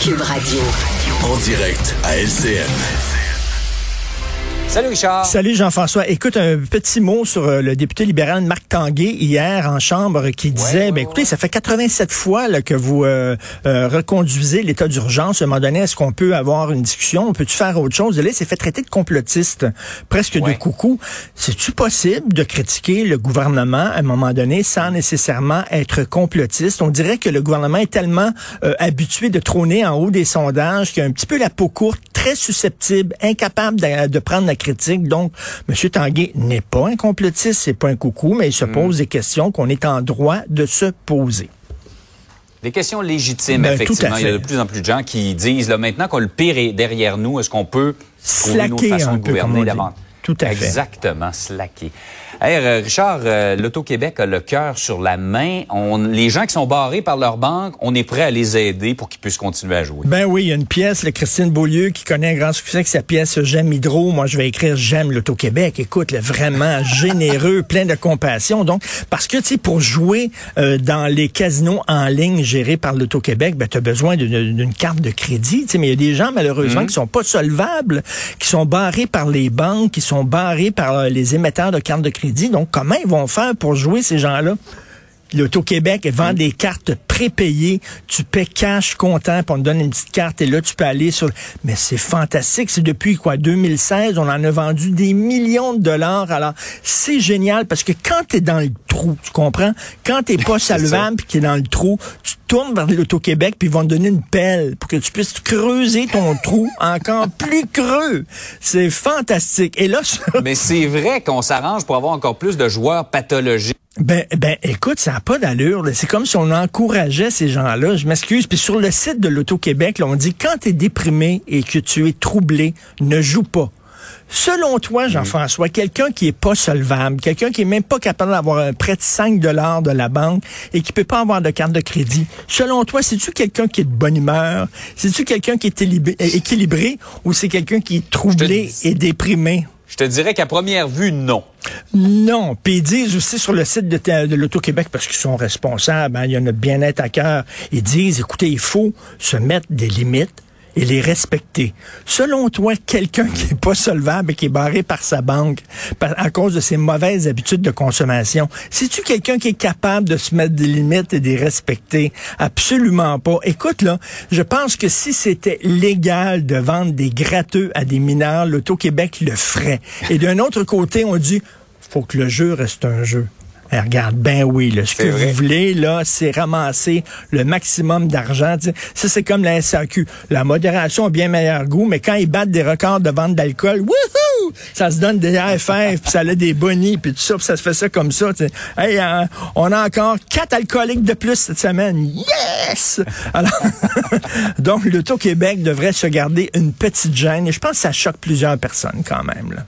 Cube Radio. En direct à LCN. Salut Richard. Salut Jean-François. Écoute, un petit mot sur euh, le député libéral Marc Tanguay hier en Chambre qui disait, ouais, ben écoutez, ça fait 87 fois là, que vous euh, euh, reconduisez l'état d'urgence. À un moment donné, est-ce qu'on peut avoir une discussion? On peut-tu faire autre chose? Et là, il s'est fait traiter de complotiste, presque de coucou. C'est-tu possible de critiquer le gouvernement à un moment donné sans nécessairement être complotiste? On dirait que le gouvernement est tellement euh, habitué de trôner en haut des sondages qu'il a un petit peu la peau courte, très susceptible, incapable de, de prendre la critique. Donc, M. Tanguay n'est pas un complotiste, c'est pas un coucou, mais il se pose des questions qu'on est en droit de se poser. Des questions légitimes, Ben, effectivement. Il y a de plus en plus de gens qui disent, là, maintenant que le pire est derrière nous, est-ce qu'on peut trouver une autre Slacker façon un de gouverner davantage? Tout à fait. Exactement, slacker. Hey, euh, Richard, euh, l'Auto-Québec a le cœur sur la main. On, les gens qui sont barrés par leur banque, on est prêt à les aider pour qu'ils puissent continuer à jouer. Ben oui, il y a une pièce, le Christine Beaulieu, qui connaît un grand succès, qui sa pièce J'aime Hydro. Moi, je vais écrire J'aime l'Auto-Québec. Écoute, vraiment généreux, plein de compassion. Donc, parce que, tu sais, pour jouer euh, dans les casinos en ligne gérés par l'Auto-Québec, ben, tu as besoin d'une carte de crédit. Tu sais, mais il y a des gens, malheureusement, qui sont pas solvables, qui sont barrés par les banques, qui sont barrés par euh, les émetteurs de cartes de crédit. Donc, comment ils vont faire pour jouer ces gens-là? L'Auto-Québec vend des cartes prépayées. Tu paies cash comptant, puis on te donne une petite carte et là, tu peux aller sur... Mais c'est fantastique. C'est depuis, quoi, 2016, on en a vendu des millions de dollars. Alors, c'est génial parce que quand tu es dans le trou, tu comprends? Quand t'es pas salvable puis que t'es dans le trou, tu tournes vers l'Auto-Québec puis ils vont te donner une pelle pour que tu puisses creuser ton trou encore plus creux. C'est fantastique. Et là, Mais c'est vrai qu'on s'arrange pour avoir encore plus de joueurs pathologiques. Ben, ben, écoute, ça n'a pas d'allure. là. C'est comme si on encourageait ces gens-là. Je m'excuse. Puis sur le site de l'Auto-Québec, là, on dit quand tu es déprimé et que tu es troublé, ne joue pas. Selon toi, Jean-François, quelqu'un qui est pas solvable, quelqu'un qui est même pas capable d'avoir un prêt de 5 dollars de la banque et qui peut pas avoir de carte de crédit, selon toi, c'est-tu quelqu'un qui est de bonne humeur? C'est-tu quelqu'un qui est élib- équilibré ou c'est quelqu'un qui est troublé et déprimé? Je te dirais qu'à première vue, non. Non. Puis ils disent aussi sur le site de, l'Auto-Québec, parce qu'ils sont responsables, hein, il y a notre bien-être à cœur, ils disent, écoutez, il faut se mettre des limites et les respecter. Selon toi, quelqu'un qui est pas solvable et qui est barré par sa banque par- à cause de ses mauvaises habitudes de consommation, c'est-tu quelqu'un qui est capable de se mettre des limites et de les respecter? Absolument pas. Écoute, là, je pense que si c'était légal de vendre des gratteux à des mineurs, l'Auto-Québec le ferait. Et d'un autre côté, on dit, faut que le jeu reste un jeu. Eh, regarde, ben oui, là, ce que vrai. vous voulez, là, c'est ramasser le maximum d'argent. Ça, c'est comme la SAQ. La modération a bien meilleur goût, mais quand ils battent des records de vente d'alcool, wouhou! Ça se donne des AFF, puis ça a des bonnies, puis tout ça, puis ça se fait ça comme ça. Hey, euh, on a encore quatre alcooliques de plus cette semaine. Yes! Alors, donc, l'Auto-Québec devrait se garder une petite gêne, et je pense que ça choque plusieurs personnes quand même. Là.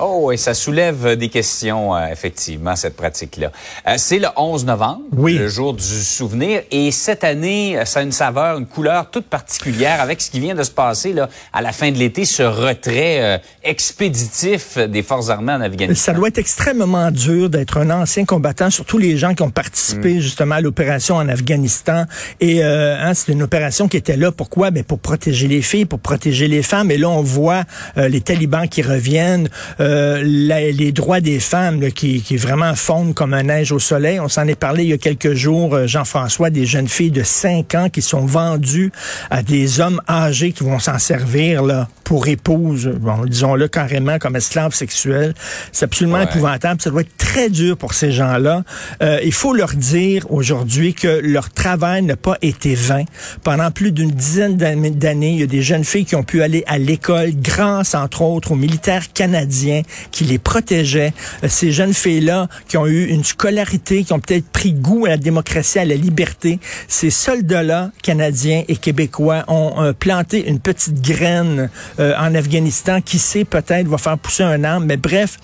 Oh, et ça soulève des questions, euh, effectivement, cette pratique-là. Euh, c'est le 11 novembre, Oui. le jour du souvenir, et cette année, euh, ça a une saveur, une couleur toute particulière avec ce qui vient de se passer là, à la fin de l'été, ce retrait euh, expéditif des forces armées en Afghanistan. Ça doit être extrêmement dur d'être un ancien combattant, surtout les gens qui ont participé justement à l'opération en Afghanistan. Et hein, c'est une opération qui était là. Pourquoi? Ben pour protéger les filles, pour protéger les femmes. Et là, on voit les talibans qui reviennent, euh, la- les droits des femmes là, qui, qui vraiment fondent comme un neige au soleil. On s'en est parlé il y a quelques jours, euh, Jean-François, des jeunes filles de 5 ans qui sont vendues à des hommes âgés qui vont s'en servir là pour épouses, bon, disons-le carrément comme esclaves sexuels. C'est absolument Ouais. épouvantable. Ça doit être très dur pour ces gens-là. Euh, il faut leur dire aujourd'hui que leur travail n'a pas été vain. Pendant plus d'une dizaine d'années, d'années, il y a des jeunes filles qui ont pu aller à l'école grâce, entre autres, aux militaires canadiens qui les protégeaient. Euh, ces jeunes filles-là qui ont eu une scolarité, qui ont peut-être pris goût à la démocratie, à la liberté. Ces soldats-là, canadiens et québécois, ont euh, planté une petite graine euh, en Afghanistan qui sait peut-être va faire pousser un arbre. Mais bref,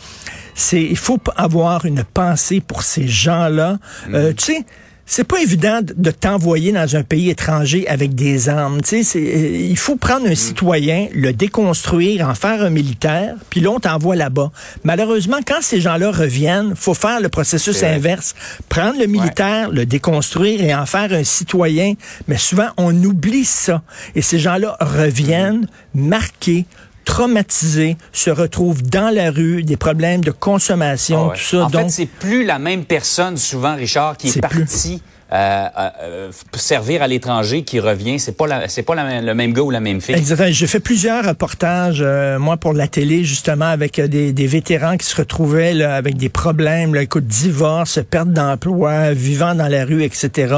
c'est il faut avoir une pensée pour ces gens-là. Euh, tu sais, c'est pas évident de t'envoyer dans un pays étranger avec des armes. Tu sais, euh, il faut prendre un mm. citoyen, le déconstruire, en faire un militaire, puis là, on t'envoie là-bas. Malheureusement, quand ces gens-là reviennent, faut faire le processus inverse. Prendre le militaire, le déconstruire et en faire un citoyen. Mais souvent, on oublie ça. Et ces gens-là reviennent marqués, traumatisés, se retrouvent dans la rue, des problèmes de consommation, ah tout ça. En fait, c'est plus la même personne souvent, Richard, qui est, partie. Euh, euh, servir à l'étranger qui revient. C'est pas c'est pas le même gars ou la même fille. Exactement. J'ai fait plusieurs reportages, euh, moi pour la télé justement, avec des, des vétérans qui se retrouvaient là, avec des problèmes, là, écoute, divorce, perte d'emploi, vivant dans la rue, etc.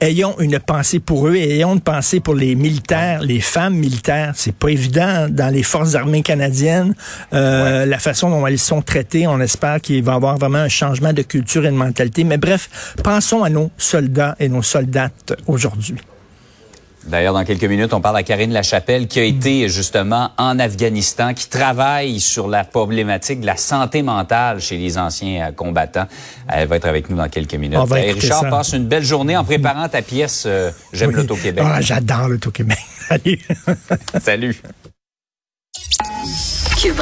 Ayons une pensée pour eux et ayons une pensée pour les militaires, les femmes militaires. C'est pas évident dans les forces armées canadiennes. La façon dont elles sont traitées, on espère qu'il va y avoir vraiment un changement de culture et de mentalité. Mais bref, pensons à nos soldats et nos soldates aujourd'hui. D'ailleurs, dans quelques minutes, on parle à Karine Lachapelle qui a été justement en Afghanistan, qui travaille sur la problématique de la santé mentale chez les anciens euh, combattants. Elle va être avec nous dans quelques minutes. Et Richard, passe une belle journée en préparant ta pièce euh, J'aime l'Auto-Québec. Ah, j'adore l'Auto-Québec. Salut. Salut.